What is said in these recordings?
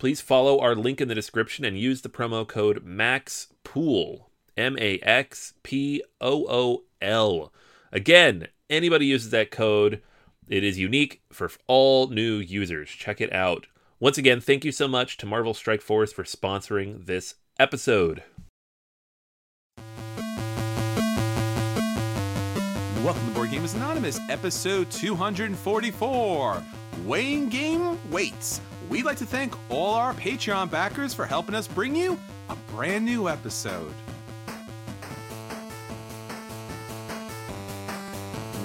please follow our link in the description and use the promo code MAXPOOL. M A X P O O L. Again, anybody uses that code, it is unique for all new users. Check it out. Once again, thank you so much to Marvel Strike Force for sponsoring this episode. Welcome to Board Gamers Anonymous, episode 244. Weighing Game Weights. We'd like to thank all our Patreon backers for helping us bring you a brand new episode.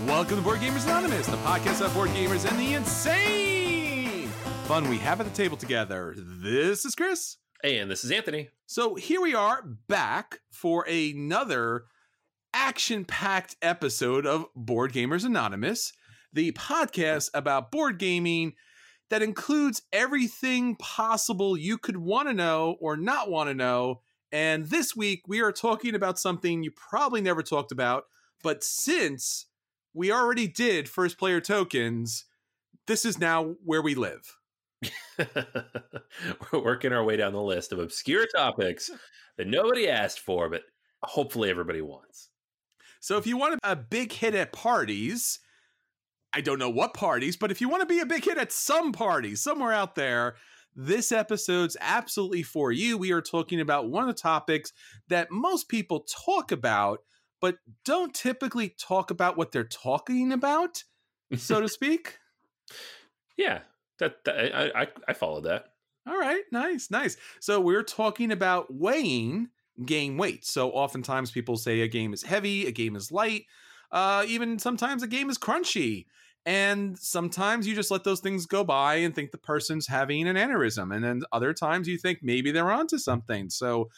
Welcome to Board Gamers Anonymous, the podcast of board gamers and the insane fun we have at the table together. This is Chris. And this is Anthony. So here we are back for another action packed episode of Board Gamers Anonymous, the podcast about board gaming that includes everything possible you could want to know or not want to know. And this week, we are talking about something you probably never talked about, but since we already did first player tokens, this is now where we live. We're working our way down the list of obscure topics that nobody asked for, but hopefully everybody wants. So if you want a big hit at parties, I don't know what parties, but if you want to be a big hit at some party somewhere out there, this episode's absolutely for you. We are talking about one of the topics that most people talk about, but don't typically talk about what they're talking about, so to speak. Yeah, that, that I, I I follow that. All right, nice, nice. So we're talking about weighing game weight. So oftentimes people say a game is heavy, a game is light, uh, even sometimes a game is crunchy. And sometimes you just let those things go by and think the person's having an aneurysm. And then other times you think maybe they're onto something. So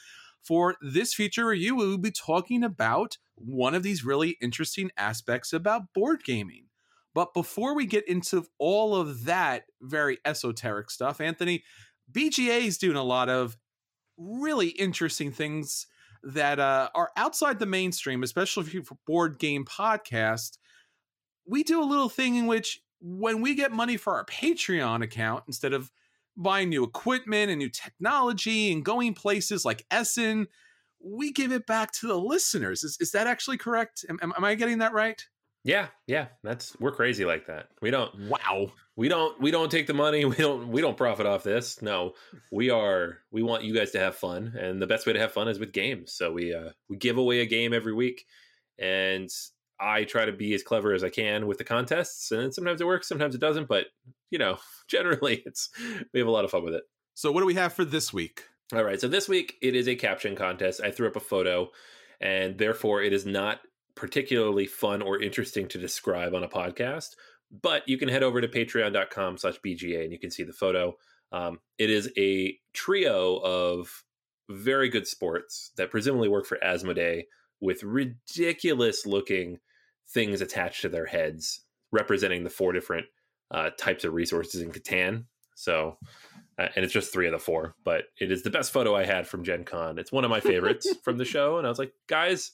for this feature review, we will be talking about one of these really interesting aspects about board gaming. But before we get into all of that very esoteric stuff, Anthony, BGA is doing a lot of really interesting things that uh, are outside the mainstream, especially for board game podcast. We do a little thing in which when we get money for our Patreon account, instead of buying new equipment and new technology and going places like Essen, we give it back to the listeners. Is, is that actually correct? Am, am, am I getting that right? Yeah, yeah, that's we're crazy like that. We don't wow. We don't we don't take the money. We don't we don't profit off this. No. We are we want you guys to have fun and the best way to have fun is with games. So we uh we give away a game every week and I try to be as clever as I can with the contests and sometimes it works, sometimes it doesn't, but you know, generally it's we have a lot of fun with it. So what do we have for this week? All right. So this week it is a caption contest. I threw up a photo and therefore it is not particularly fun or interesting to describe on a podcast but you can head over to patreon.com slash bga and you can see the photo um, it is a trio of very good sports that presumably work for asmodee with ridiculous looking things attached to their heads representing the four different uh, types of resources in catan so uh, and it's just three of the four but it is the best photo i had from gen con it's one of my favorites from the show and i was like guys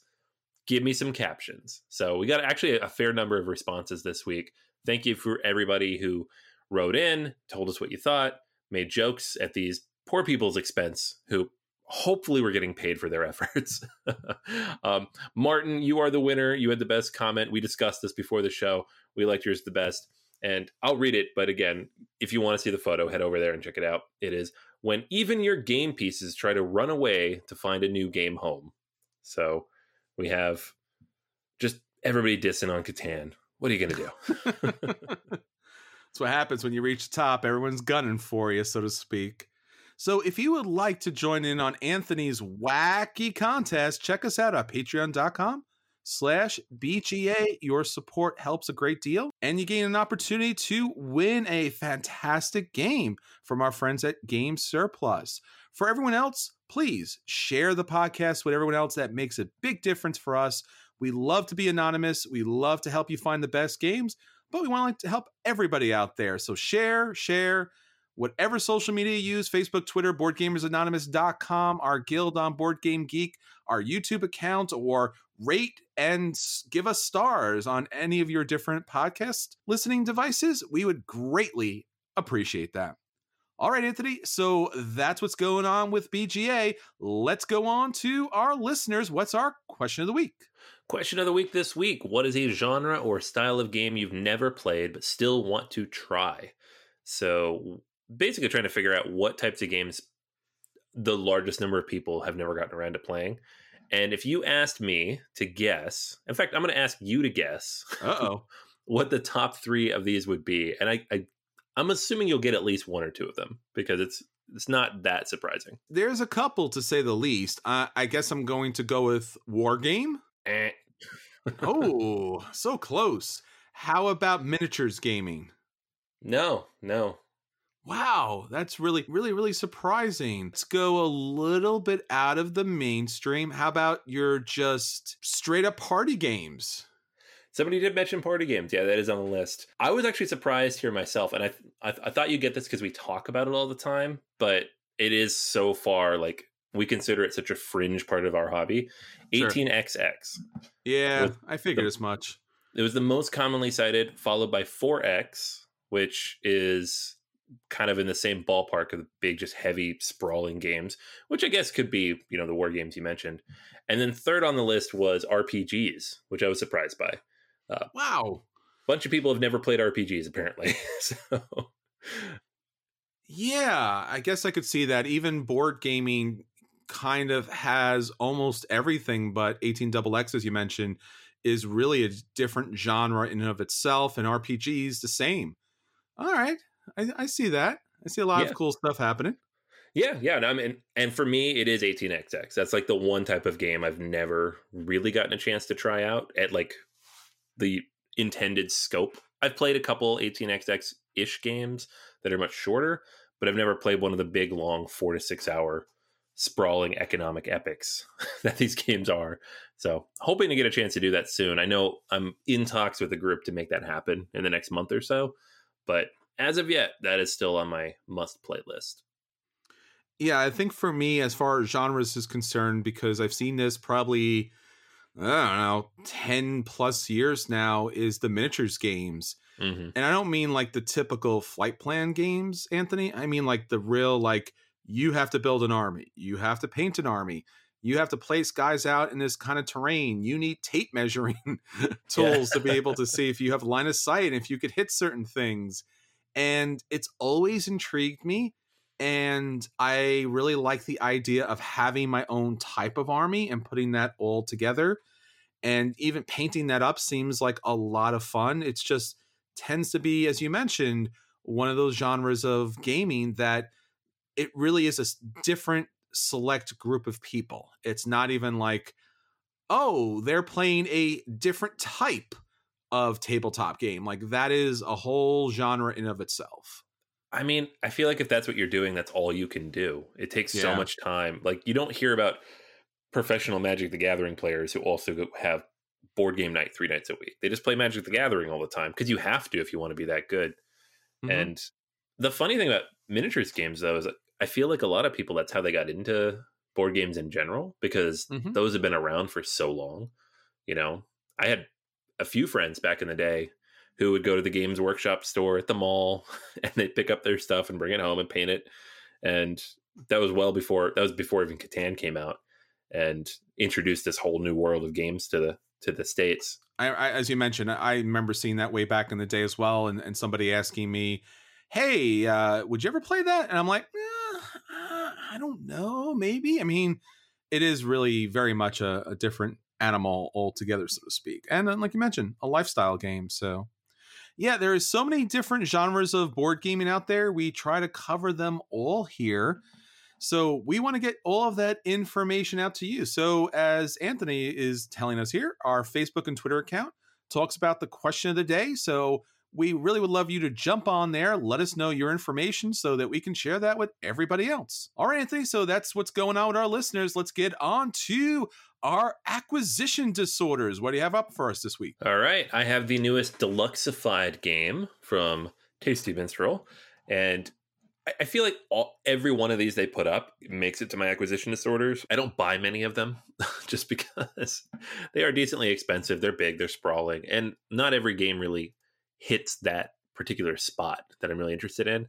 give me some captions. So we got actually a fair number of responses this week. Thank you for everybody who wrote in, told us what you thought, made jokes at these poor people's expense who hopefully were getting paid for their efforts. um, Martin, you are the winner. You had the best comment. We discussed this before the show. We liked yours the best. And I'll read it. But again, if you want to see the photo, head over there and check it out. It is when even your game pieces try to run away to find a new game home. So we have just everybody dissing on Catan. What are you going to do? That's what happens when you reach the top. Everyone's gunning for you, so to speak. So if you would like to join in on Anthony's wacky contest, check us out at patreon.com slash BGA. Your support helps a great deal. And you gain an opportunity to win a fantastic game from our friends at Game Surplus. For everyone else, please share the podcast with everyone else. That makes a big difference for us. We love to be anonymous. We love to help you find the best games, but we want to help everybody out there. So share, share, whatever social media you use Facebook, Twitter, BoardGamersAnonymous.com, our guild on Board Game Geek, our YouTube account, or rate and give us stars on any of your different podcast listening devices. We would greatly appreciate that. All right, Anthony. So that's what's going on with BGA. Let's go on to our listeners. What's our question of the week? Question of the week this week What is a genre or style of game you've never played but still want to try? So basically, trying to figure out what types of games the largest number of people have never gotten around to playing. And if you asked me to guess, in fact, I'm going to ask you to guess. oh. what the top three of these would be, and I, I, I'm assuming you'll get at least one or two of them because it's it's not that surprising. There's a couple to say the least. Uh, I guess I'm going to go with War Game. Eh. oh, so close. How about miniatures gaming? No, no. Wow, that's really, really, really surprising. Let's go a little bit out of the mainstream. How about your just straight up party games? Somebody did mention party games. Yeah, that is on the list. I was actually surprised here myself, and I I, I thought you'd get this because we talk about it all the time, but it is so far like we consider it such a fringe part of our hobby. Sure. 18xx. Yeah, I figured the- as much. It was the most commonly cited, followed by 4x, which is kind of in the same ballpark of the big, just heavy, sprawling games, which I guess could be, you know, the war games you mentioned. And then third on the list was RPGs, which I was surprised by. Uh, wow. A bunch of people have never played RPGs apparently. so Yeah, I guess I could see that. Even board gaming kind of has almost everything, but 18XX, as you mentioned, is really a different genre in and of itself, and RPGs the same. All right, I, I see that. I see a lot Yeah. of cool stuff happening. yeah, yeah. And I mean, and for me, it is 18xx. That's like the one type of game I've never really gotten a chance to try out at like the intended scope. I've played a couple 18xx ish games that are much shorter, but I've never played one of the big, long four to six hour sprawling economic epics that these games are. So, hoping to get a chance to do that soon. I know I'm in talks with a group to make that happen in the next month or so, but as of yet, that is still on my must play list. Yeah, I think for me, as far as genres is concerned, because I've seen this probably, I don't know, 10 plus years now, is the miniatures games. hmm And I don't mean like the typical flight plan games, Anthony. I mean like the real, like, you have to build an army, you have to paint an army, you have to place guys out in this kind of terrain. You need tape measuring tools to be able to see if you have line of sight and if you could hit certain things. And it's always intrigued me. And I really like the idea of having my own type of army and putting that all together. And even painting that up seems like a lot of fun. It's just tends to be, as you mentioned, one of those genres of gaming that it really is a different select group of people. It's not even like, oh, they're playing a different type of tabletop game. Like that is a whole genre in of itself. I mean, I feel like if that's what you're doing, that's all you can do. It takes so much time. Like you don't hear about professional Magic the Gathering players who also have board game night three nights a week. They just play Magic the Gathering all the time because you have to if you want to be that good. Mhm. And the funny thing about miniatures games, though, is I feel like a lot of people that's how they got into board games in general because Mhm. those have been around for so long. You know, I had a few friends back in the day who would go to the Games Workshop store at the mall and they'd pick up their stuff and bring it home and paint it. And that was well before that was before even Catan came out and introduced this whole new world of games to the to the states. I, I, as you mentioned, I remember seeing that way back in the day as well, and, and somebody asking me, "Hey, uh, would you ever play that?" And I'm like, eh, I don't know. Maybe. I mean, it is really very much a, a different animal altogether, so to speak. And uh, like you mentioned, a lifestyle game. So, yeah, there is so many different genres of board gaming out there. We try to cover them all here. So we want to get all of that information out to you. So as Anthony is telling us here, our Facebook and Twitter account talks about the question of the day. So we really would love you to jump on there, let us know your information so that we can share that with everybody else. All right, Anthony, so that's what's going on with our listeners. Let's get on to our acquisition disorders. What do you have up for us this week? All right, I have the newest deluxeified game from Tasty Minstrel, and I feel like all, every one of these they put up makes it to my acquisition disorders. I don't buy many of them just because they are decently expensive. They're big, they're sprawling, and not every game really hits that particular spot that I'm really interested in.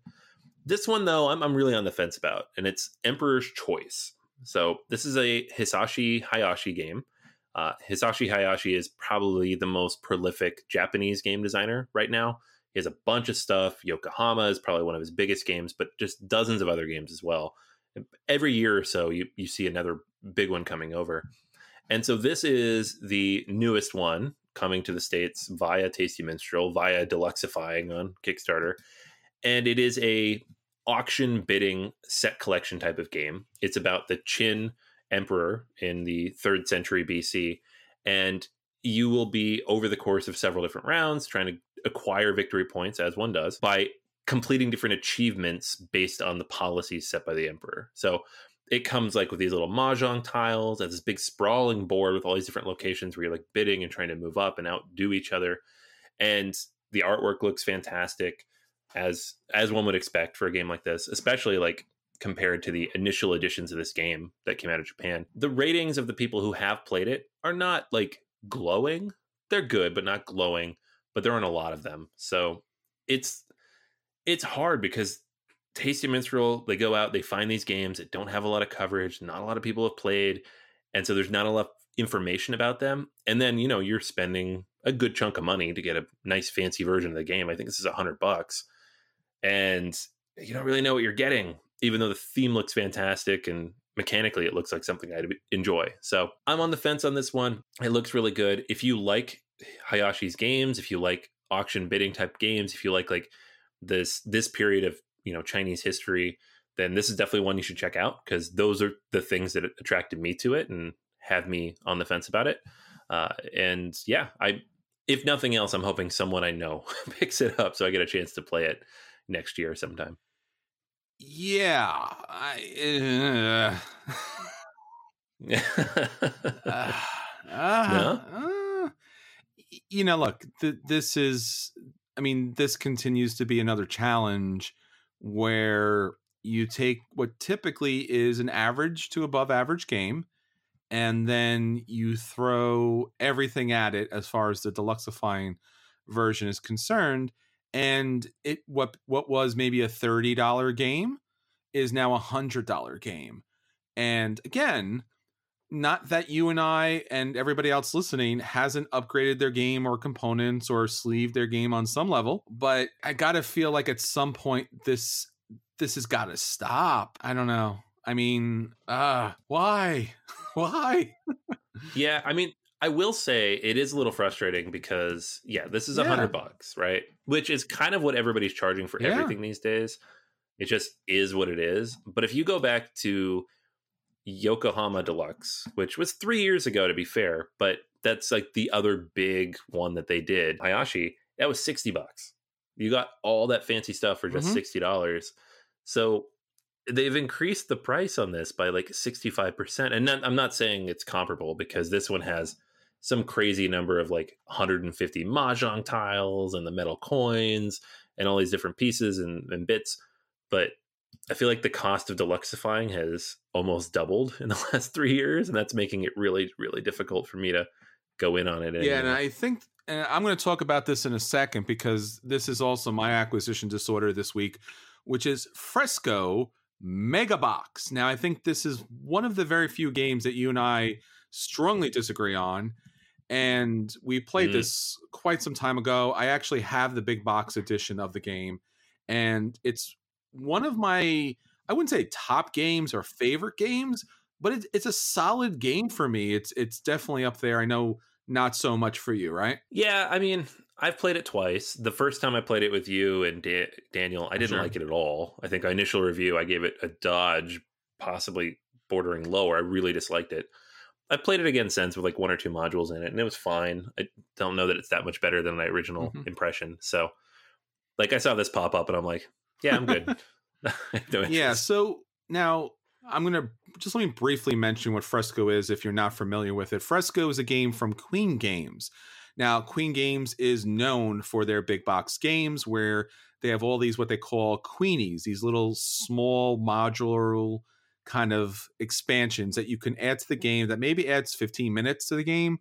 This one, though, I'm, I'm really on the fence about, and it's Emperor's Choice. So this is a Hisashi Hayashi game. Uh, Hisashi Hayashi is probably the most prolific Japanese game designer right now. He has a bunch of stuff. Yokohama is probably one of his biggest games, but just dozens of other games as well. Every year or so, you, you see another big one coming over. And so this is the newest one coming to the States via Tasty Minstrel, via Deluxeifying on Kickstarter. And it is a auction bidding set collection type of game. It's about the Qin emperor in the third century BC. And you will be over the course of several different rounds trying to acquire victory points as one does by completing different achievements based on the policies set by the emperor. So it comes like with these little mahjong tiles and this big sprawling board with all these different locations where you're like bidding and trying to move up and outdo each other. And the artwork looks fantastic as as one would expect for a game like this, especially like compared to the initial editions of this game that came out of Japan. The ratings of the people who have played it are not like glowing. They're good, but not glowing but there aren't a lot of them. So it's it's hard because Tasty Minstrel, they go out, they find these games that don't have a lot of coverage, not a lot of people have played, and so there's not a lot of information about them. And then, you know, you're spending a good chunk of money to get a nice fancy version of the game. I think this is a hundred bucks. And you don't really know what you're getting, even though the theme looks fantastic and mechanically it looks like something I'd enjoy. So I'm on the fence on this one. It looks really good. If you like Hayashi's games, if you like auction bidding type games, if you like like this this period of you know Chinese history, then this is definitely one you should check out because those are the things that attracted me to it and have me on the fence about it. Uh, and yeah, I if nothing else, I'm hoping someone I know picks it up so I get a chance to play it next year sometime. Yeah, I. Uh... uh, uh, no? You know, look, th- this is, I mean, this continues to be another challenge where you take what typically is an average to above average game and then you throw everything at it as far as the deluxeifying version is concerned and it what what was maybe a $30 game is now a $100 game and again not that you and I and everybody else listening hasn't upgraded their game or components or sleeved their game on some level, but I gotta feel like at some point this this has got to stop. I don't know. I mean, uh, why? why? yeah, I mean, I will say it is a little frustrating because yeah, this is a yeah. hundred bucks, right? Which is kind of what everybody's charging for yeah. everything these days. It just is what it is. But if you go back to Yokohama Deluxe, which was three years ago, to be fair, but that's like the other big one that they did. Hayashi, that was 60 bucks. You got all that fancy stuff for just mm-hmm. $60. So they've increased the price on this by like 65%. And not, I'm not saying it's comparable because this one has some crazy number of like 150 mahjong tiles and the metal coins and all these different pieces and, and bits. But I feel like the cost of deluxeifying has almost doubled in the last three years, and that's making it really, really difficult for me to go in on it. Anymore. Yeah, and I think and I'm going to talk about this in a second because this is also my acquisition disorder this week, which is Fresco Megabox. Now, I think this is one of the very few games that you and I strongly disagree on. And we played mm this quite some time ago. I actually have the big box edition of the game, and it's one of my I wouldn't say top games or favorite games, but it's it's a solid game for me. It's it's definitely up there. I know not so much for you, right? Yeah, I mean, I've played it twice. The first time I played it with you and da- Daniel, I didn't Sure. like it at all. I think our initial review, I gave it a dodge, possibly bordering lower. I really disliked it. I played it again since with like one or two modules in it, and it was fine. I don't know that it's that much better than my original Mhm. impression. So, like, I saw this pop up, and I'm like, yeah, I'm good. Yeah. So now I'm going to just let me briefly mention what Fresco is if you're not familiar with it. Fresco is a game from Queen Games. Now, Queen Games is known for their big box games where they have all these what they call Queenies, these little small modular kind of expansions that you can add to the game that maybe adds 15 minutes to the game.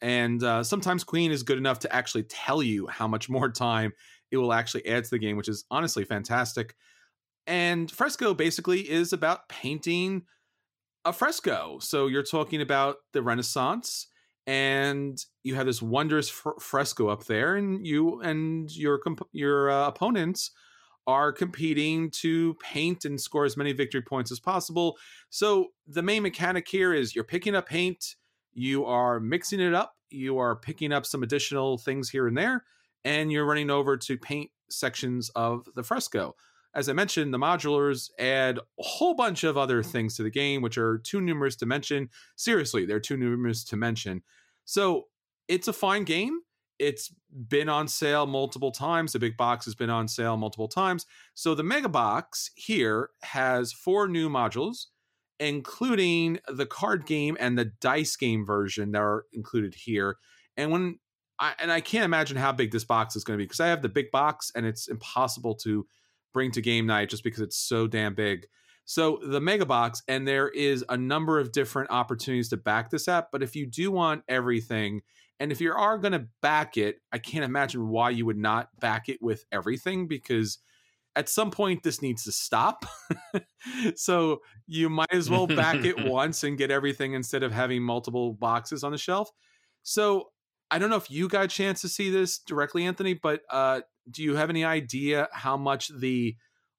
And uh, sometimes Queen is good enough to actually tell you how much more time it will actually add to the game, which is honestly fantastic. And Fresco basically is about painting a fresco. So you're talking about the Renaissance, and you have this wondrous fr- fresco up there, and you and your comp- your uh, opponents are competing to paint and score as many victory points as possible. So the main mechanic here is you're picking up paint, you are mixing it up, you are picking up some additional things here and there, and you're running over to paint sections of the fresco as I mentioned, the modulars add a whole bunch of other mm-hmm. things to the game, which are too numerous to mention. Seriously, they're too numerous to mention. So it's a fine game. It's been on sale multiple times. The big box has been on sale multiple times. So the mega box here has four new modules, including the card game and the dice game version that are included here. And when I, and I can't imagine how big this box is going to be because I have the big box and it's impossible to bring to game night just because it's so damn big. So the mega box, and there is a number of different opportunities to back this app. But if you do want everything, and if you are going to back it, I can't imagine why you would not back it with everything because at some point this needs to stop. so you might as well back it once and get everything instead of having multiple boxes on the shelf. So I don't know if you got a chance to see this directly, Anthony, but uh, do you have any idea how much the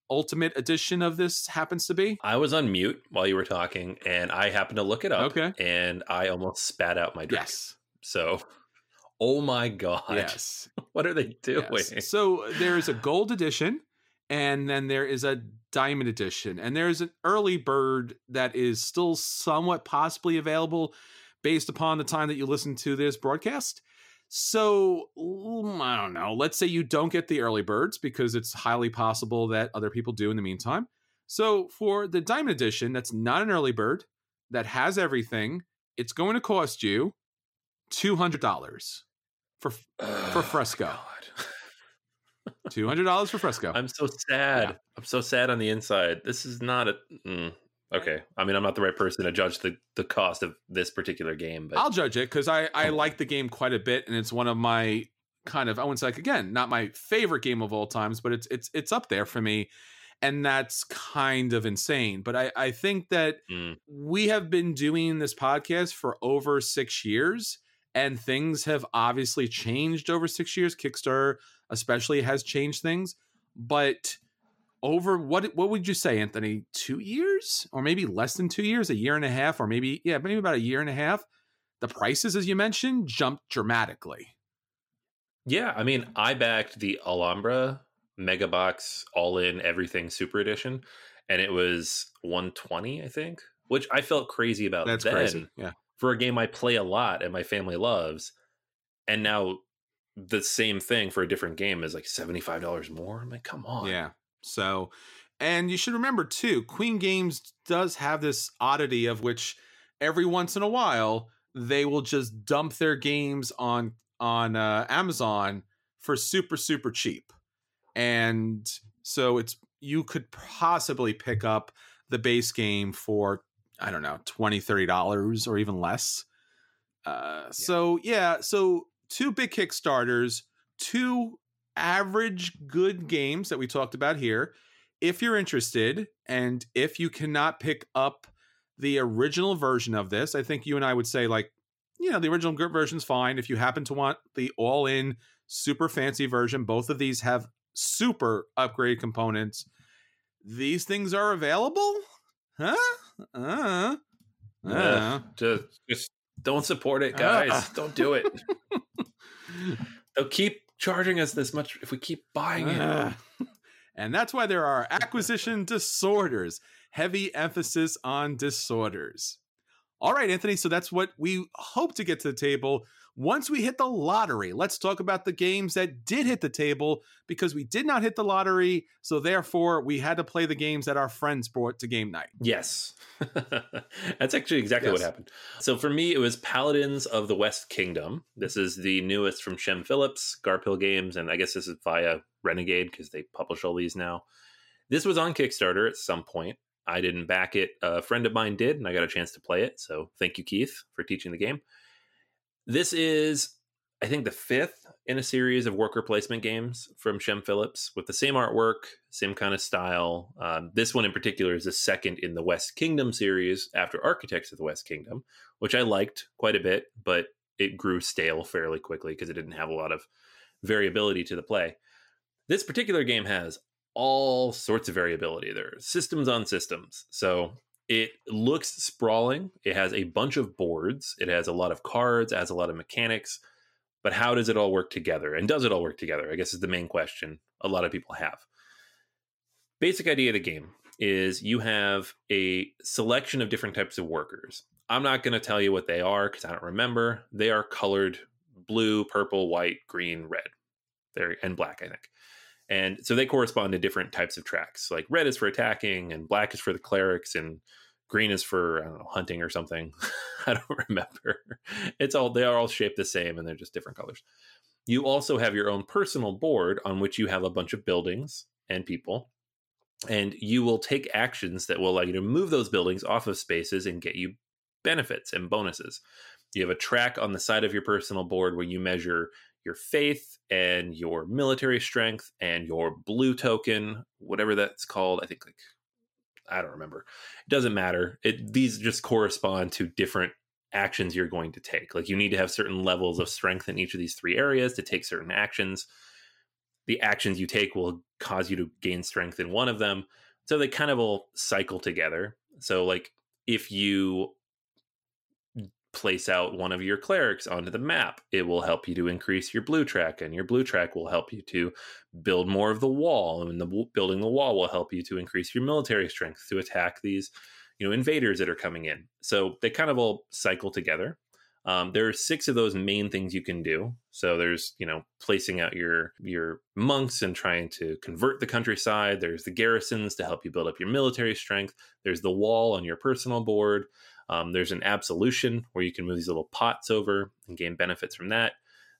ultimate edition of this happens to be? I was on mute while you were talking, and I happened to look it up. Okay. And I almost spat out my drink. Yes. So, oh my god, Yes. what are they doing? yes. So there is a gold edition, and then there is a diamond edition, and there's an early bird that is still somewhat possibly available based upon the time that you listen to this broadcast. So mm, I don't know. Let's say you don't get the early birds because it's highly possible that other people do in the meantime. So for the diamond edition, that's not an early bird that has everything. It's going to cost you two hundred dollars for for Fresco. Two hundred dollars for Fresco. I'm so sad. Yeah. I'm so sad on the inside. This is not a. Mm, okay, I mean, I'm not the right person to judge the the cost of this particular game, but I'll judge it because I I like the game quite a bit, and it's one of my kind of I wouldn't say like again not my favorite game of all times, but it's it's it's up there for me, and that's kind of insane. But I I think that Mm. we have been doing this podcast for over six years, and things have obviously changed over six years. Kickstarter especially has changed things, but over what what would you say anthony two years? Or maybe less than two years a year and a half or maybe yeah maybe about a year and a half? The prices as you mentioned jumped dramatically. Yeah, I mean, I backed the Alhambra Mega Box All In Everything Super Edition, and it was 120, I think, which I felt crazy about. that's then crazy yeah. for a game I play a lot and my family loves, and now the same thing for a different game is like seventy five dollars more. I'm like, come on, yeah so and you should remember too queen games does have this oddity of which every once in a while they will just dump their games on on uh, amazon for super super cheap. And so it's you could possibly pick up the base game for i don't know 20 30 dollars or even less. Uh so yeah so two big kickstarters two average good games that we talked about here if you're interested and if you cannot pick up the original version of this i think you and i would say like you know the original version's fine if you happen to want the all-in super fancy version both of these have super upgrade components these things are available? Huh? Uh, uh. Uh, just, just don't support it, guys. Uh. don't do it. They'll keep charging us this much if we keep buying it. Uh, and that's why there are acquisition disorders. Heavy emphasis on disorders. All right, Anthony. So that's what we hope to get to the table once we hit the lottery. Let's talk about the games that did hit the table because we did not hit the lottery. So therefore, we had to play the games that our friends brought to game night. Yes. That's actually exactly what happened. So for me, it was Paladins of the West Kingdom. This is the newest from Shem Phillips, Garphill Games, and I guess this is via Renegade because they publish all these now. This was on Kickstarter at some point. I didn't back it. A friend of mine did, and I got a chance to play it. So thank you, Keith, for teaching the game. This is, I think, the fifth in a series of worker placement games from Shem Phillips with the same artwork, same kind of style. Um, this one in particular is the second in the West Kingdom series after Architects of the West Kingdom, which I liked quite a bit, but it grew stale fairly quickly because it didn't have a lot of variability to the play. This particular game has all sorts of variability. There are systems on systems. So it looks sprawling. It has a bunch of boards. It has a lot of cards, has a lot of mechanics. But how does it all work together? And does it all work together? I guess is the main question a lot of people have. Basic idea of the game is you have a selection of different types of workers. I'm not going to tell you what they are because I don't remember. They are colored blue, purple, white, green, red, there and black, I think. And so they correspond to different types of tracks. Like red is for attacking, and black is for the clerics, and green is for I don't know hunting or something. I don't remember. It's all they are all shaped the same, and they're just different colors. You also have your own personal board on which you have a bunch of buildings and people, and you will take actions that will allow you to move those buildings off of spaces and get you benefits and bonuses. You have a track on the side of your personal board where you measure your faith and your military strength and your blue token, whatever that's called. I think like I don't remember. It doesn't matter. It these just correspond to different actions you're going to take. Like you need to have certain levels of strength in each of these three areas to take certain actions. The actions you take will cause you to gain strength in one of them. So they kind of all cycle together. So like if you place out one of your clerics onto the map. It will help you to increase your blue track, and your blue track will help you to build more of the wall. And the building the wall will help you to increase your military strength to attack these, you know, invaders that are coming in. So they kind of all cycle together. Um, there are six of those main things you can do. So there's, you know, placing out your your monks and trying to convert the countryside. There's the garrisons to help you build up your military strength. There's the wall on your personal board. Um, there's an absolution where you can move these little pots over and gain benefits from that.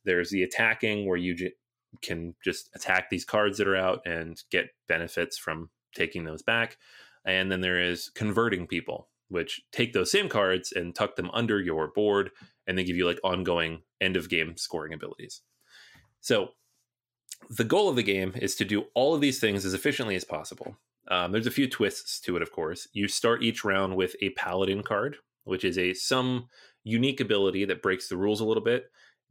There's the attacking where you j- can just attack these cards that are out and get benefits from taking those back. And then there is converting people, which take those same cards and tuck them under your board and they give you like ongoing end of game scoring abilities. So the goal of the game is to do all of these things as efficiently as possible. Um, there's a few twists to it, of course. You start each round with a paladin card, which is a some unique ability that breaks the rules a little bit,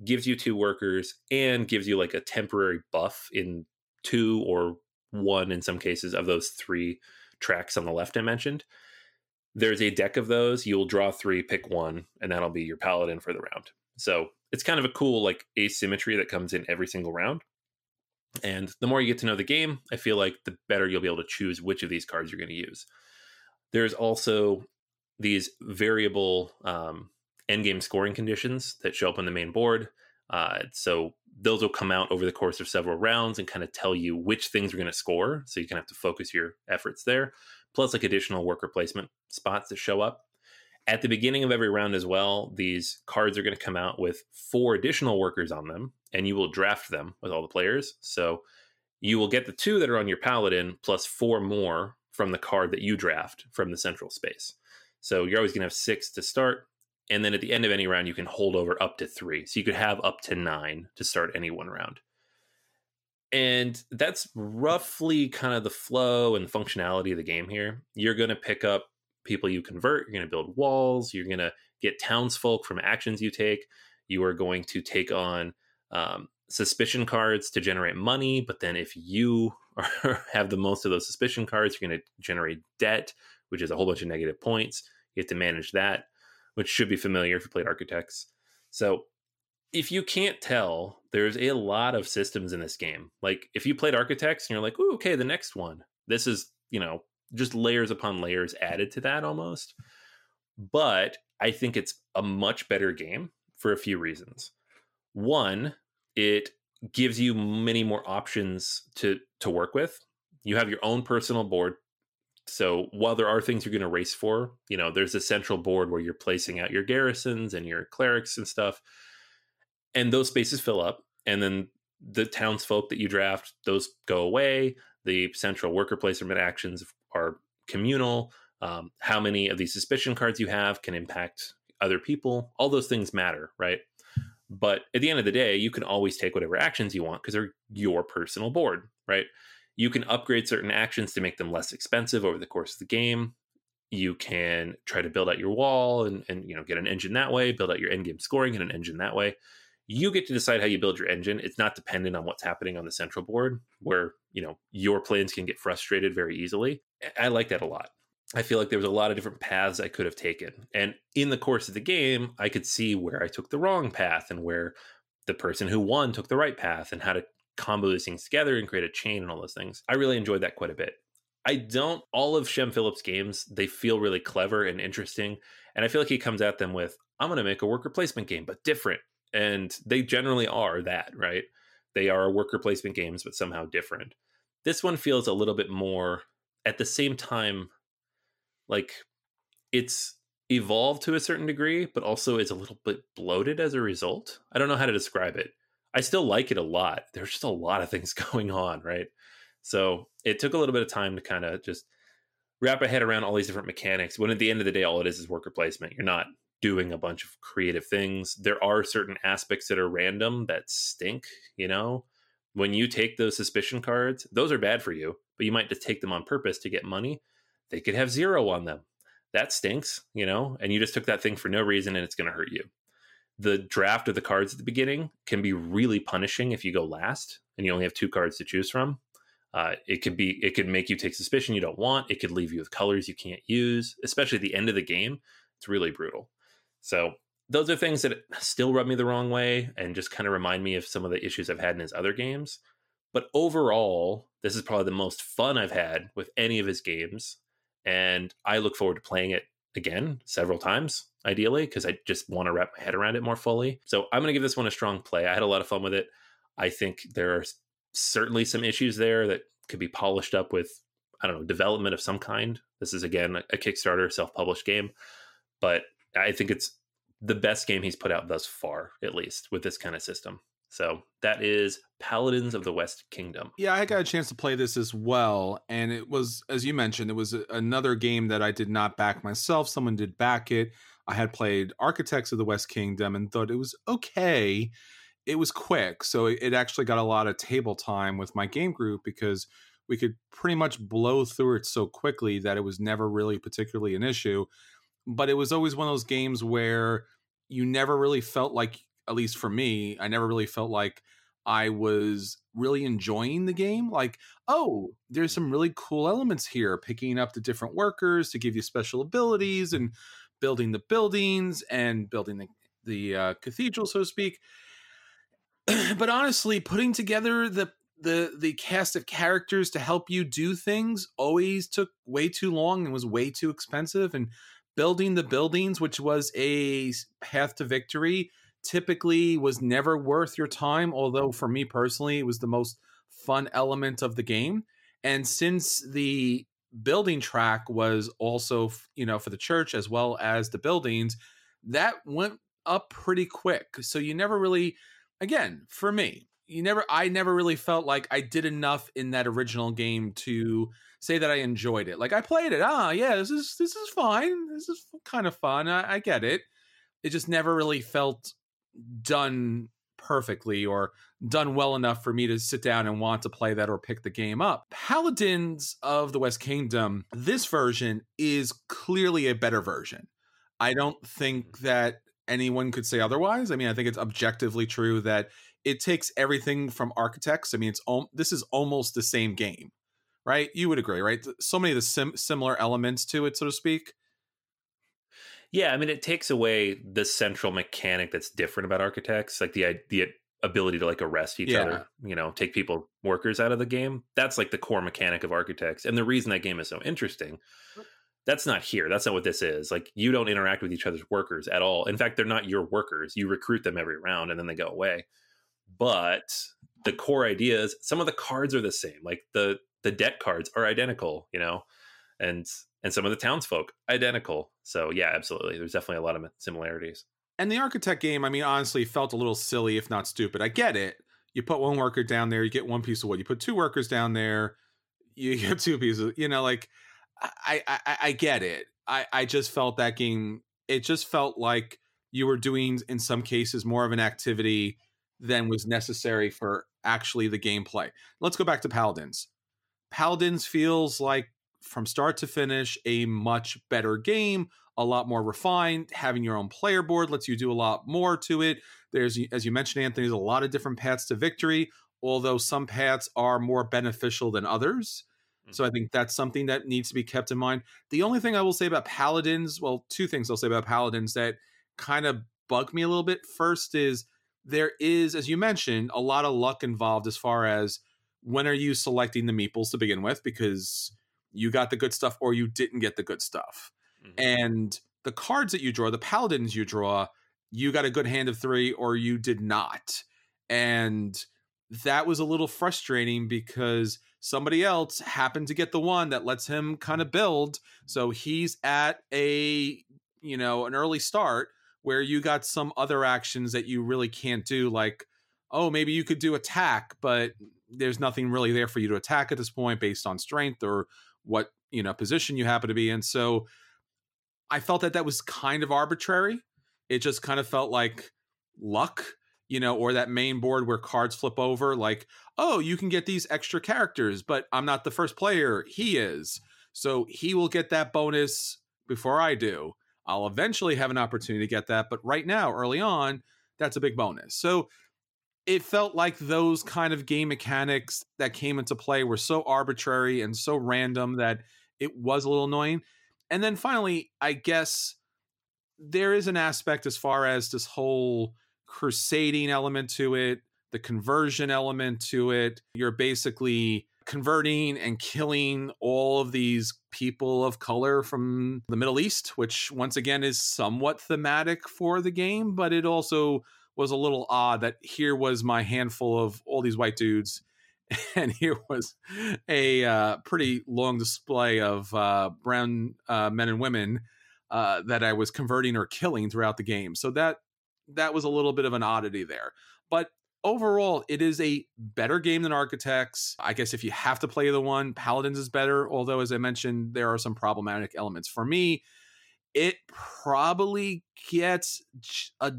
gives you two workers, and gives you like a temporary buff in two or one in some cases of those three tracks on the left I mentioned. There's a deck of those. You'll draw three, pick one, and that'll be your paladin for the round. So it's kind of a cool like asymmetry that comes in every single round. And the more you get to know the game, I feel like the better you'll be able to choose which of these cards you're going to use. There's also these variable um, endgame scoring conditions that show up on the main board. Uh, so those will come out over the course of several rounds and kind of tell you which things are going to score. So you can have to focus your efforts there. Plus, like additional worker placement spots that show up. At the beginning of every round as well, these cards are going to come out with four additional workers on them, and you will draft them with all the players. So you will get the two that are on your paladin plus four more from the card that you draft from the central space. So you're always going to have six to start. And then at the end of any round, you can hold over up to three. So you could have up to nine to start any one round. And that's roughly kind of the flow and functionality of the game here. You're going to pick up people you convert, you're going to build walls, you're going to get townsfolk from actions you take. You are going to take on um, suspicion cards to generate money, but then if you are, have the most of those suspicion cards, you're going to generate debt, which is a whole bunch of negative points. You have to manage that, which should be familiar if you played Architects. So if you can't tell, there's a lot of systems in this game. Like if you played Architects and you're like, "Ooh, okay, the next one." This is, you know, just layers upon layers added to that almost. But I think it's a much better game for a few reasons. One, it gives you many more options to to work with. You have your own personal board. So while there are things you're going to race for, you know, there's a central board where you're placing out your garrisons and your clerics and stuff and those spaces fill up and then the townsfolk that you draft those go away the central worker placement actions are communal um, how many of these suspicion cards you have can impact other people all those things matter right but at the end of the day you can always take whatever actions you want because they're your personal board right? You can upgrade certain actions to make them less expensive over the course of the game. You can try to build out your wall and, and you know get an engine that way build out your end game scoring and an engine that way. You get to decide how you build your engine. It's not dependent on what's happening on the central board where you know your plans can get frustrated very easily. I like that a lot i feel like there was a lot of different paths i could have taken and in the course of the game i could see where i took the wrong path and where the person who won took the right path and how to combo these things together and create a chain and all those things. I really enjoyed that quite a bit. I don't all of shem phillips games they feel really clever and interesting and i feel like he comes at them with i'm going to make a worker placement game but different and they generally are that right? They are worker placement games but somehow different. This one feels a little bit more at the same time like it's evolved to a certain degree but also is a little bit bloated as a result i don't know how to describe it i still like it a lot there's just a lot of things going on right so it took a little bit of time to kind of just wrap a head around all these different mechanics when at the end of the day all it is is worker placement you're not doing a bunch of creative things. There are certain aspects that are random that stink, you know? When you take those suspicion cards, those are bad for you, but you might just take them on purpose to get money. They could have zero on them. That stinks, you know? And you just took that thing for no reason and it's going to hurt you. The draft of the cards at the beginning can be really punishing if you go last and you only have two cards to choose from. Uh, it could be it could make you take suspicion you don't want. It could leave you with colors you can't use, especially at the end of the game. It's really brutal. So those are things that still rub me the wrong way and just kind of remind me of some of the issues I've had in his other games. But overall, this is probably the most fun I've had with any of his games. And I look forward to playing it again several times, ideally, because I just want to wrap my head around it more fully. So I'm going to give this one a strong play. I had a lot of fun with it. I think there are certainly some issues there that could be polished up with, I don't know, development of some kind. This is, again, a Kickstarter self published game. But I think it's the best game he's put out thus far, at least with this kind of system. So that is Paladins of the West Kingdom. Yeah, I got a chance to play this as well. And it was, as you mentioned, it was another game that I did not back myself. Someone did back it. I had played Architects of the West Kingdom and thought it was okay. It was quick. So it actually got a lot of table time with my game group because we could pretty much blow through it so quickly that it was never really particularly an issue but it was always one of those games where you never really felt like at least for me i never really felt like i was really enjoying the game like oh there's some really cool elements here picking up the different workers to give you special abilities and building the buildings and building the, the uh, cathedral so to speak. But honestly putting together the the the cast of characters to help you do things always took way too long and was way too expensive and building the buildings, which was a path to victory, typically was never worth your time. Although for me personally, it was the most fun element of the game. And since the building track was also, you know, for the church as well as the buildings, that went up pretty quick. So you never really, again, for me, you never, I never really felt like I did enough in that original game to say that I enjoyed it. Like I played it. Ah, yeah, this is this is fine. This is kind of fun. I, I get it. It just never really felt done perfectly or done well enough for me to sit down and want to play that or pick the game up. Paladins of the West Kingdom, this version is clearly a better version. I don't think that anyone could say otherwise. I mean, I think it's objectively true that it takes everything from architects. I mean, it's this is almost the same game, right? You would agree, right? So many of the sim- similar elements to it, so to speak. Yeah, I mean, it takes away the central mechanic that's different about architects, like the the ability to like arrest each yeah. other, you know, take people workers out of the game. That's like the core mechanic of architects, and the reason that game is so interesting. That's not here. That's not what this is. Like you don't interact with each other's workers at all. In fact, they're not your workers. You recruit them every round and then they go away. But the core idea is some of the cards are the same. Like the the debt cards are identical, you know, and and some of the townsfolk identical. So yeah, absolutely. There's definitely a lot of similarities. And the architect game, I mean, honestly, felt a little silly, if not stupid. I get it. You put one worker down there, you get one piece of wood. You put two workers down there, you get two pieces. You know, like I, I, I get it. I, I just felt that game. It just felt like you were doing, in some cases, more of an activity than was necessary for actually the gameplay. Let's go back to Paladins. Paladins feels like from start to finish a much better game, a lot more refined. Having your own player board lets you do a lot more to it. There's, as you mentioned, Anthony, there's a lot of different paths to victory, although some paths are more beneficial than others. So I mm-hmm. think that's something that needs to be kept in mind. The only thing I will say about Paladins, well, two things I'll say about Paladins that kind of bug me a little bit. First is there is, as you mentioned, a lot of luck involved as far as when are you selecting the meeples to begin with because you got the good stuff or you didn't get the good stuff. Mm-hmm. And the cards that you draw, the paladins you draw, you got a good hand of three or you did not. And that was a little frustrating because somebody else happened to get the one that lets him kind of build. So he's at a, you know, an early start where you got some other actions that you really can't do, like, oh, maybe you could do attack, but there's nothing really there for you to attack at this point based on strength or what, you know, position you happen to be in. So I felt that that was kind of arbitrary. It just kind of felt like luck you know, or that main board where cards flip over, like, oh, you can get these extra characters, but I'm not the first player. He is. So he will get that bonus before I do. I'll eventually have an opportunity to get that. But right now, early on, that's a big bonus. So it felt like those kind of game mechanics that came into play were so arbitrary and so random that it was a little annoying. And then finally, I guess there is an aspect as far as this whole crusading element to it, the conversion element to it. You're basically converting and killing all of these people of color from the Middle East, which once again is somewhat thematic for the game, but it also was a little odd that here was my handful of all these white dudes and here was a uh, pretty long display of uh, brown uh, men and women uh, that I was converting or killing throughout the game. So that that was a little bit of an oddity there. But overall, it is a better game than Architects. I guess if you have to play the one, Paladins is better. Although, as I mentioned, there are some problematic elements. For me, it probably gets a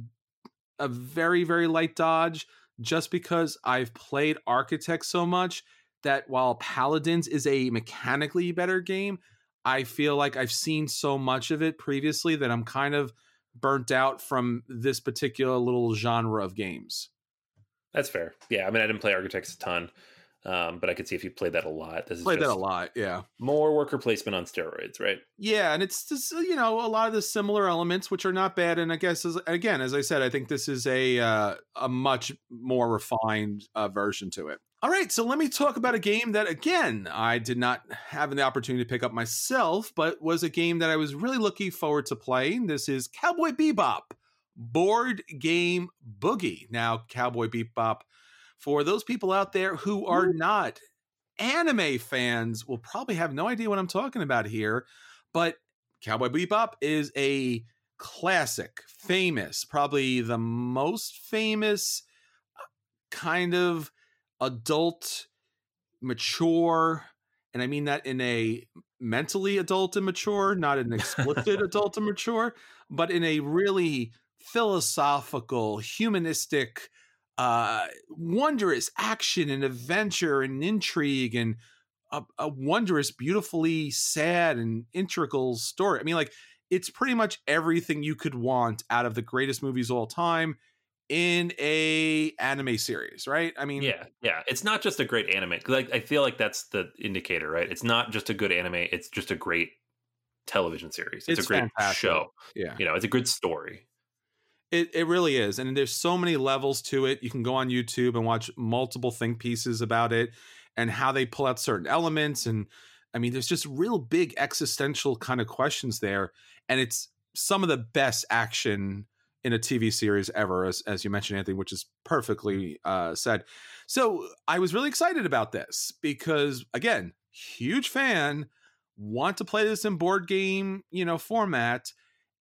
a very very light dodge just because I've played Architects so much that while Paladins is a mechanically better game, I feel like I've seen so much of it previously that I'm kind of burnt out from this particular little genre of games. That's fair. Yeah, I mean, I didn't play Architects a ton, um, but I could see if you played that a lot. This is played that a lot. Yeah, more worker placement on steroids, right? Yeah, and it's just you know a lot of the similar elements, which are not bad. And I guess as, again, as I said, I think this is a uh, a much more refined uh, version to it. All right, so let me talk about a game that, again, I did not have the opportunity to pick up myself, but was a game that I was really looking forward to playing. This is Cowboy Bebop Board Game Boogie. Now, Cowboy Bebop, for those people out there who are not anime fans, will probably have no idea what I'm talking about here, but Cowboy Bebop is a classic, famous, probably the most famous uh, kind of adult, mature, and I mean that in a mentally adult and mature, not an explicit adult and mature, but in a really philosophical, humanistic, uh, wondrous action and adventure and intrigue and a, a, wondrous, beautifully sad and integral story. I mean, like it's pretty much everything you could want out of the greatest movies of all time in a anime series, right? I mean, yeah, yeah. It's not just a great anime. Like I feel like that's the indicator, right? It's not just a good anime. It's just a great television series. It's, it's a great fantastic. show. Yeah, you know, it's a good story. It it really is, and there's so many levels to it. You can go on YouTube and watch multiple think pieces about it and how they pull out certain elements. And I mean, there's just real big existential kind of questions there, and it's some of the best action in a TV series ever, as, as you mentioned, Anthony, which is perfectly uh, said. So I was really excited about this because, again, huge fan, want to play this in board game, you know, format.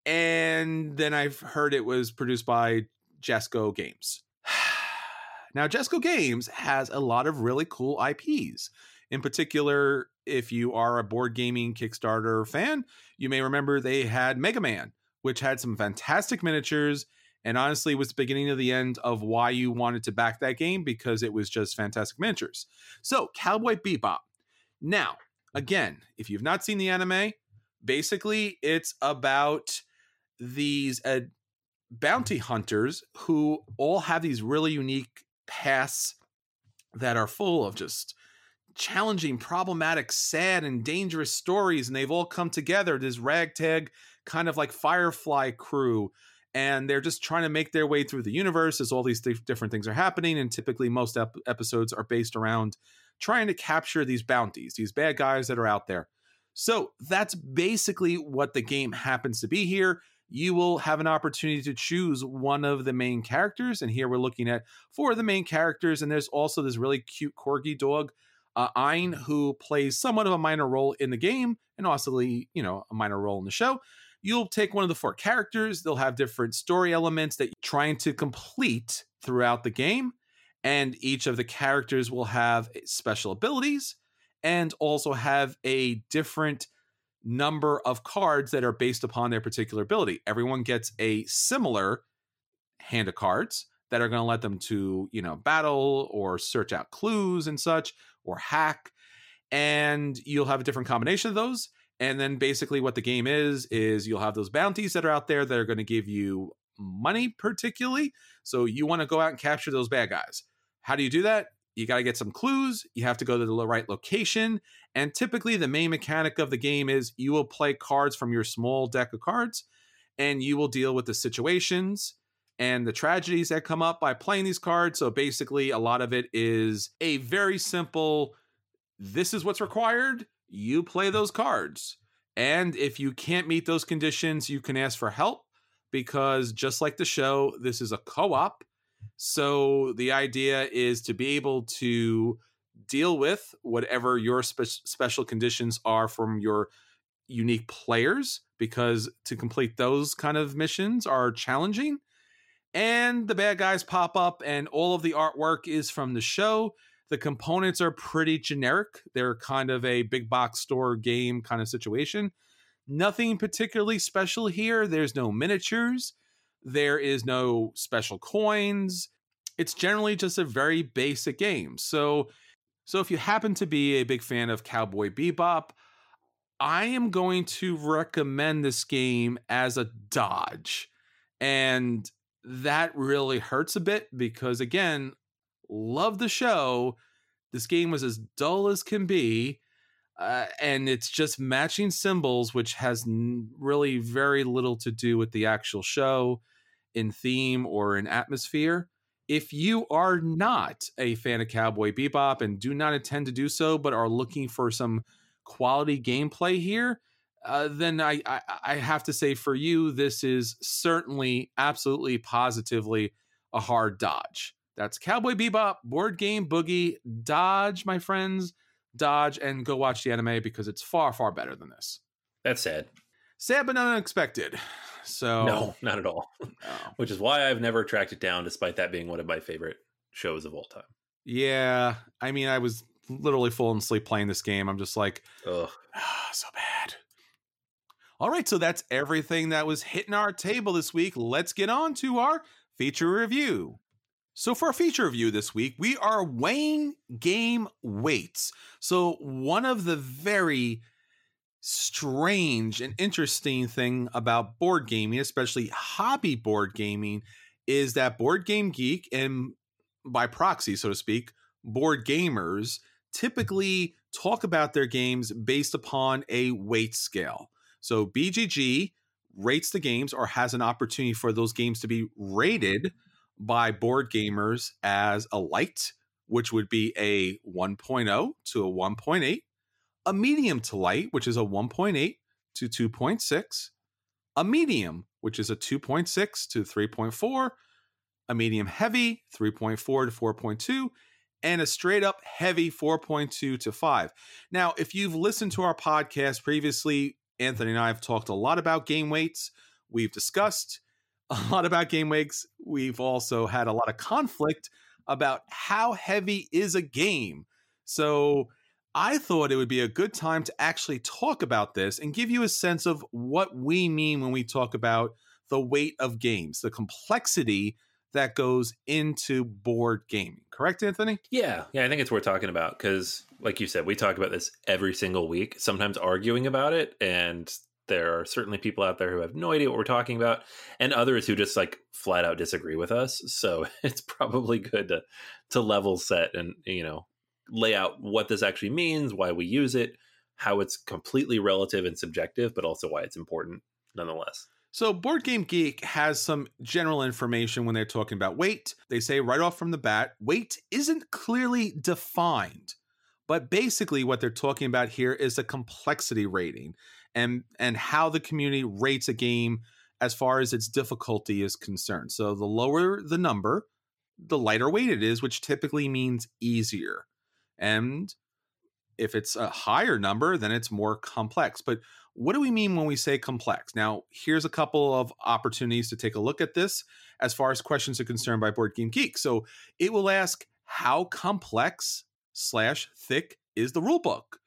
And then I've heard it was produced by Jasco Games. now, Jasco Games has a lot of really cool IPs. In particular, if you are a board gaming Kickstarter fan, you may remember they had Mega Man which had some fantastic miniatures and honestly was the beginning of the end of why you wanted to back that game because it was just fantastic miniatures. So, Cowboy Bebop. Now, again, if you've not seen the anime, basically it's about these uh, bounty hunters who all have these really unique paths that are full of just challenging, problematic, sad, and dangerous stories, and they've all come together. This ragtag kind of like Firefly crew, and they're just trying to make their way through the universe as all these th- different things are happening. And typically, most ep- episodes are based around trying to capture these bounties, these bad guys that are out there. So that's basically what the game happens to be here. You will have an opportunity to choose one of the main characters. And here we're looking at four of the main characters. And there's also this really cute corgi dog uh, Ein, who plays somewhat of a minor role in the game and also, you know, a minor role in the show. You'll take one of the four characters. They'll have different story elements that you're trying to complete throughout the game. And each of the characters will have special abilities and also have a different number of cards that are based upon their particular ability. Everyone gets a similar hand of cards that are going to let them to, you know, battle or search out clues and such or hack. And you'll have a different combination of those. And then basically what the game is is you'll have those bounties that are out there that are going to give you money particularly. So you want to go out and capture those bad guys. How do you do that? You got to get some clues. You have to go to the right location. And typically, the main mechanic of the game is you will play cards from your small deck of cards and you will deal with the situations and the tragedies that come up by playing these cards. So basically, a lot of it is a very simple this is what's required. You play those cards. And if you can't meet those conditions, you can ask for help because just like the show, this is a co op. So the idea is to be able to deal with whatever your spe- special conditions are from your unique players because to complete those kind of missions are challenging and the bad guys pop up and all of the artwork is from the show. The components are pretty generic. They're kind of a big box store game kind of situation. Nothing particularly special here. There's no miniatures there is no special coins it's generally just a very basic game so so if you happen to be a big fan of cowboy bebop i am going to recommend this game as a dodge and that really hurts a bit because again, love the show. This game was as dull as can be. Uh, and it's just matching symbols, which has n- really very little to do with the actual show in theme or in atmosphere. If you are not a fan of Cowboy Bebop and do not intend to do so, but are looking for some quality gameplay here, uh, then I, I, I have to say for you, this is certainly, absolutely, positively a hard dodge. That's Cowboy Bebop, Board Game Boogie, Dodge, my friends, Dodge, and go watch the anime because it's far, far better than this. That's sad. Sad but not unexpected. So no, not at all. No. Which is why I've never tracked it down, despite that being one of my favorite shows of all time. Yeah, I mean, I was literally falling asleep playing this game. I'm just like, Ugh. Oh, so bad. All right, so that's everything that was hitting our table this week. Let's get on to our feature review. So, for our feature review this week, we are weighing game weights. So, one of the very strange and interesting thing about board gaming, especially hobby board gaming, is that Board Game Geek and by proxy, so to speak, board gamers typically talk about their games based upon a weight scale. So BGG rates the games or has an opportunity for those games to be rated by board gamers as a light, which would be a 1.0 to a 1.8 a medium to light, which is a 1.8 to 2.6, a medium, which is a 2.6 to 3.4, a medium heavy, 3.4 to 4.2, and a straight up heavy 4.2 to 5. Now, if you've listened to our podcast previously, Anthony and I have talked a lot about game weights. We've discussed a lot about game weights. We've also had a lot of conflict about how heavy is a game. So, I thought it would be a good time to actually talk about this and give you a sense of what we mean when we talk about the weight of games, the complexity that goes into board gaming. Correct, Anthony? Yeah. Yeah, I think it's worth talking about because, like you said, we talk about this every single week, sometimes arguing about it. And there are certainly people out there who have no idea what we're talking about, and others who just like flat out disagree with us. So it's probably good to to level set and you know lay out what this actually means, why we use it, how it's completely relative and subjective, but also why it's important nonetheless. So, Board Game Geek has some general information when they're talking about weight. They say right off from the bat, weight isn't clearly defined. But basically, what they're talking about here is a complexity rating and, and how the community rates a game as far as its difficulty is concerned. So, the lower the number, the lighter weight it is, which typically means easier. And if it's a higher number, then it's more complex. But what do we mean when we say complex? Now, here's a couple of opportunities to take a look at this as far as questions are concerned by Board Game Geek. So it will ask, how complex slash thick is the rule book?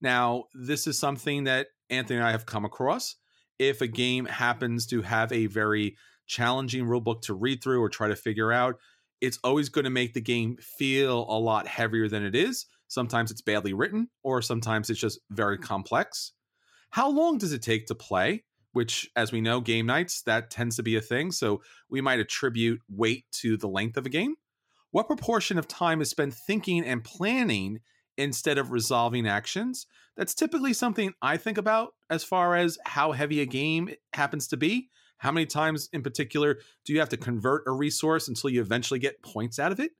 Now, this is something that Anthony and I have come across. If a game happens to have a very challenging rule book to read through or try to figure out, it's always going to make the game feel a lot heavier than it is. Sometimes it's badly written, or sometimes it's just very mm. complex. How long does it take to play? Which, as we know, game nights, that tends to be a thing. So we might attribute weight to the length of a game. What proportion of time is spent thinking and planning instead of resolving actions? That's typically something I think about as far as how heavy a game happens to be. How many times in particular do you have to convert a resource until you eventually get points out of it?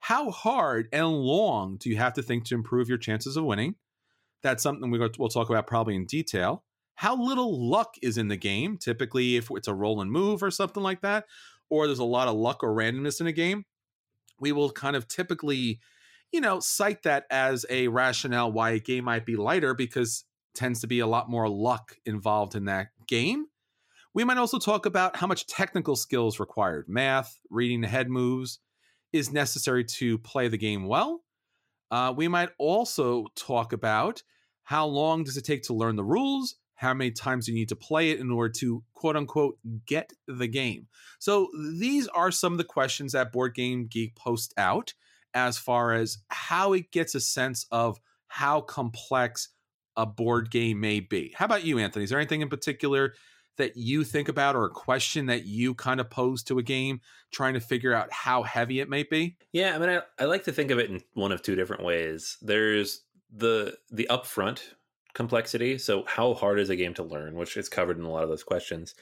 How hard and long do you have to think to improve your chances of winning? That's something we'll talk about probably in detail. How little luck is in the game, typically, if it's a roll and move or something like that, or there's a lot of luck or randomness in a game, we will kind of typically, you know, cite that as a rationale why a game might be lighter because tends to be a lot more luck involved in that game. We might also talk about how much technical skills required, math, reading ahead moves, is necessary to play the game well. Uh, we might also talk about how long does it take to learn the rules, how many times you need to play it in order to quote unquote get the game. So these are some of the questions that Board Game Geek posts out as far as how it gets a sense of how complex a board game may be. How about you, Anthony? Is there anything in particular that you think about or a question that you kind of pose to a game trying to figure out how heavy it may be? Yeah i mean I, I like to think of it in one of two different ways. There's the the upfront complexity so how hard is a game to learn which is covered in a lot of those questions.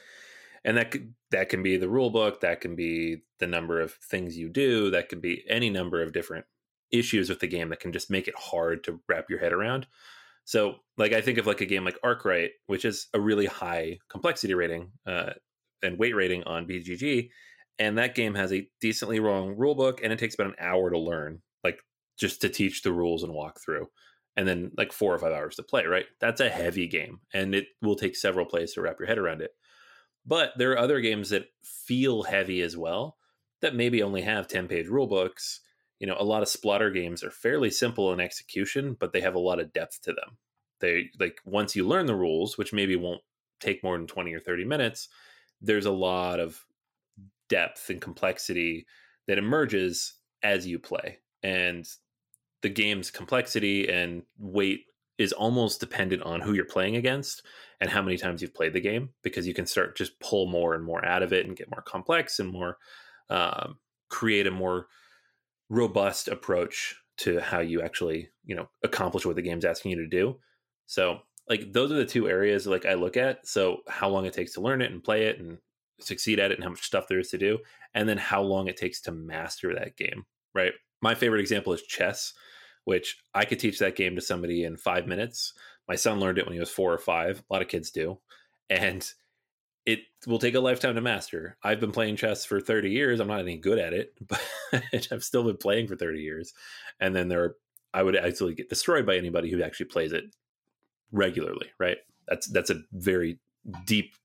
And that that can be the rule book that can be the number of things you do that can be any number of different issues with the game that can just make it hard to wrap your head around so, like, I think of like a game like Arkwright, which is a really high complexity rating uh, and weight rating on BGG, and that game has a decently long rule book, and it takes about an hour to learn, like just to teach the rules and walk through, and then like four or five hours to play. Right? That's a heavy game, and it will take several plays to wrap your head around it. But there are other games that feel heavy as well, that maybe only have ten page rule books you know, a lot of Splotter games are fairly simple in execution, but they have a lot of depth to them. They like once you learn the rules, which maybe won't take more than 20 or 30 minutes, there's a lot of depth and complexity that emerges as you play. And the game's complexity and weight is almost dependent on who you're playing against and how many times you've played the game because you can start just pull more and more out of it and get more complex and more um, create a more robust approach to how you actually you know accomplish what the game's asking you to do. So like those are the two areas like i look at. So how long it takes to learn it and play it and succeed at it and how much stuff there is to do and then how long it takes to master that game right? My favorite example is chess which i could teach that game to somebody in five minutes. My son learned it when he was four or five. A lot of kids do. And it will take a lifetime to master. I've been playing chess for 30 years. I'm not any good at it but i've still been playing for 30 years. And then there are, i would actually get destroyed by anybody who actually plays it regularly right? That's that's a very deep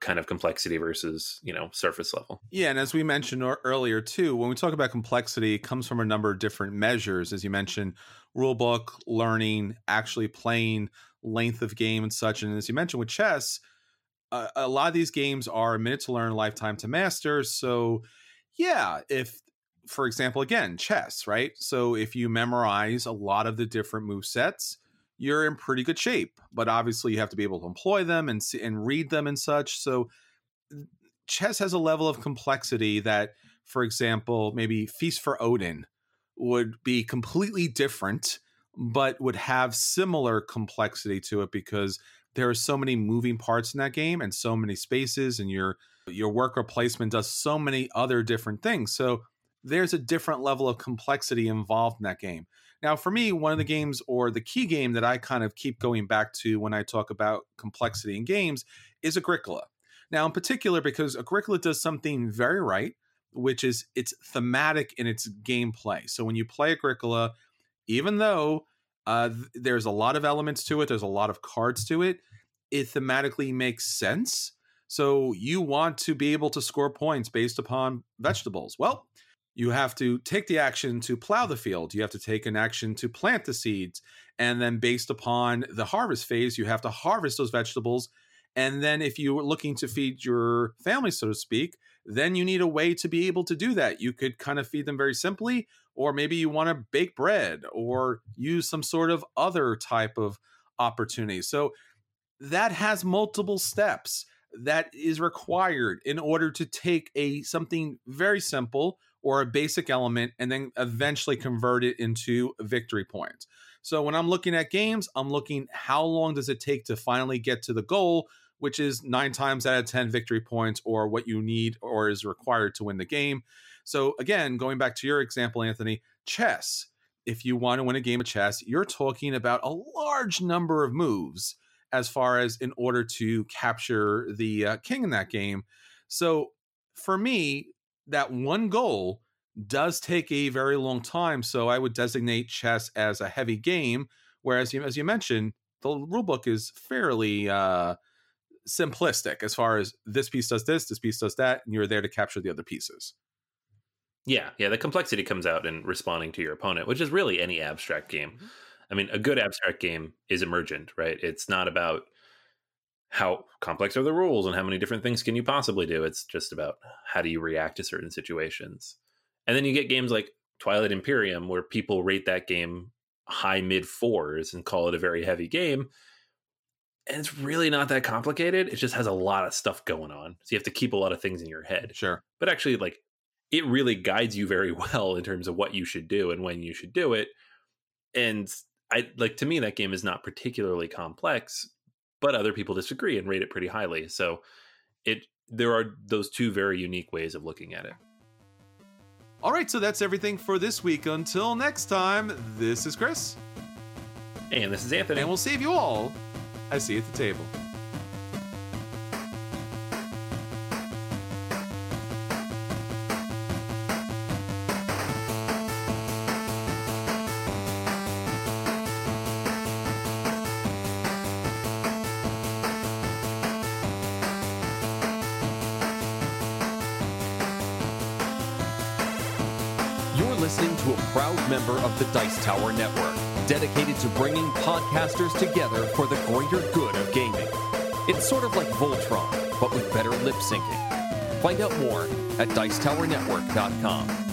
kind of complexity versus you know surface level. Yeah, and as we mentioned earlier too, when we talk about complexity, it comes from a number of different measures. As you mentioned, rule book, learning, actually playing, length of game, and such. And as you mentioned with chess, a lot of these games are a minute to learn, lifetime to master. So, yeah, if for example, again, chess, right? So if you memorize a lot of the different move sets, you're in pretty good shape. But obviously, you have to be able to employ them and see, and read them and such. So chess has a level of complexity that, for example, maybe Feast for Odin would be completely different, but would have similar complexity to it because there are so many moving parts in that game and so many spaces, and your your worker placement does so many other different things. So there's a different level of complexity involved in that game. Now, for me, one of the mm-hmm. games or the key game that I kind of keep going back to when I talk about complexity in games is Agricola. Now, in particular, because Agricola does something very right, which is it's thematic in its gameplay. So when you play Agricola, even though uh, th- there's a lot of elements to it, there's a lot of cards to it, it thematically makes sense. So you want to be able to score points based upon vegetables. Well, you have to take the action to plow the field. You have to take an action to plant the seeds. And then, based upon the harvest phase, you have to harvest those vegetables. And then, if you're looking to feed your family, so to speak, then you need a way to be able to do that. You could kind of feed them very simply, or maybe you want to bake bread or use some sort of other type of opportunity. So, that has multiple steps that is required in order to take a something very simple or a basic element and then eventually convert it into victory points. So when I'm looking at games, I'm looking how long does it take to finally get to the goal, which is 9 times out of 10 victory points or what you need or is required to win the game. So again, going back to your example Anthony, chess. If you want to win a game of chess, you're talking about a large number of moves as far as in order to capture the uh, king in that game. So for me, that one goal does take a very long time. So I would designate chess as a heavy game, whereas as you mentioned, the rulebook is fairly uh, simplistic as far as this piece does this, this piece does that, and you're there to capture the other pieces. Yeah yeah the complexity comes out in responding to your opponent which is really any abstract game. Mhm. i mean a good abstract game is emergent right? It's not about how complex are the rules and how many different things can you possibly do. It's just about how do you react to certain situations. And then you get games like twilight imperium where people rate that game high mid fours and call it a very heavy game and it's really not that complicated. It just has a lot of stuff going on. So you have to keep a lot of things in your head. Sure. but actually like it really guides you very well in terms of what you should do and when you should do it and i like to me that game is not particularly complex but other people disagree and rate it pretty highly so it there are those two very unique ways of looking at it All right, so that's everything for this week. Until next time, this is Chris, and this is anthony and we'll save you all. I see you at the table. Tower Network, dedicated to bringing podcasters together for the greater good of gaming. It's sort of like Voltron, but with better lip syncing. Find out more at Dicetowernetwork.com.